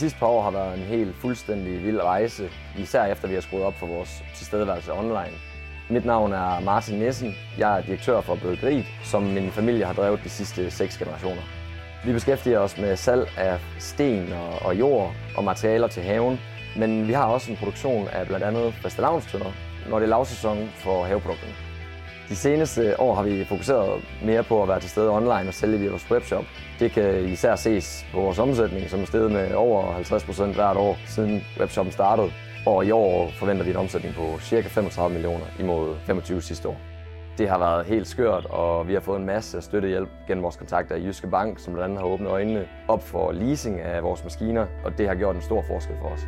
sidste par år har været en helt fuldstændig vild rejse, især efter vi har skruet op for vores tilstedeværelse online. Mit navn er Martin Nissen. Jeg er direktør for Bryggeriet, som min familie har drevet de sidste seks generationer. Vi beskæftiger os med salg af sten og, og jord og materialer til haven, men vi har også en produktion af blandt andet fastelavnstønder, når det er lavsæson for haveprodukterne. De seneste år har vi fokuseret mere på at være til stede online og sælge via vores webshop. Det kan især ses på vores omsætning, som er steget med over 50 procent hvert år siden webshoppen startede. Og i år forventer vi en omsætning på ca. 35 millioner imod 25 sidste år. Det har været helt skørt, og vi har fået en masse støttehjælp gennem vores kontakter i Jyske Bank, som blandt andet har åbnet øjnene op for leasing af vores maskiner, og det har gjort en stor forskel for os.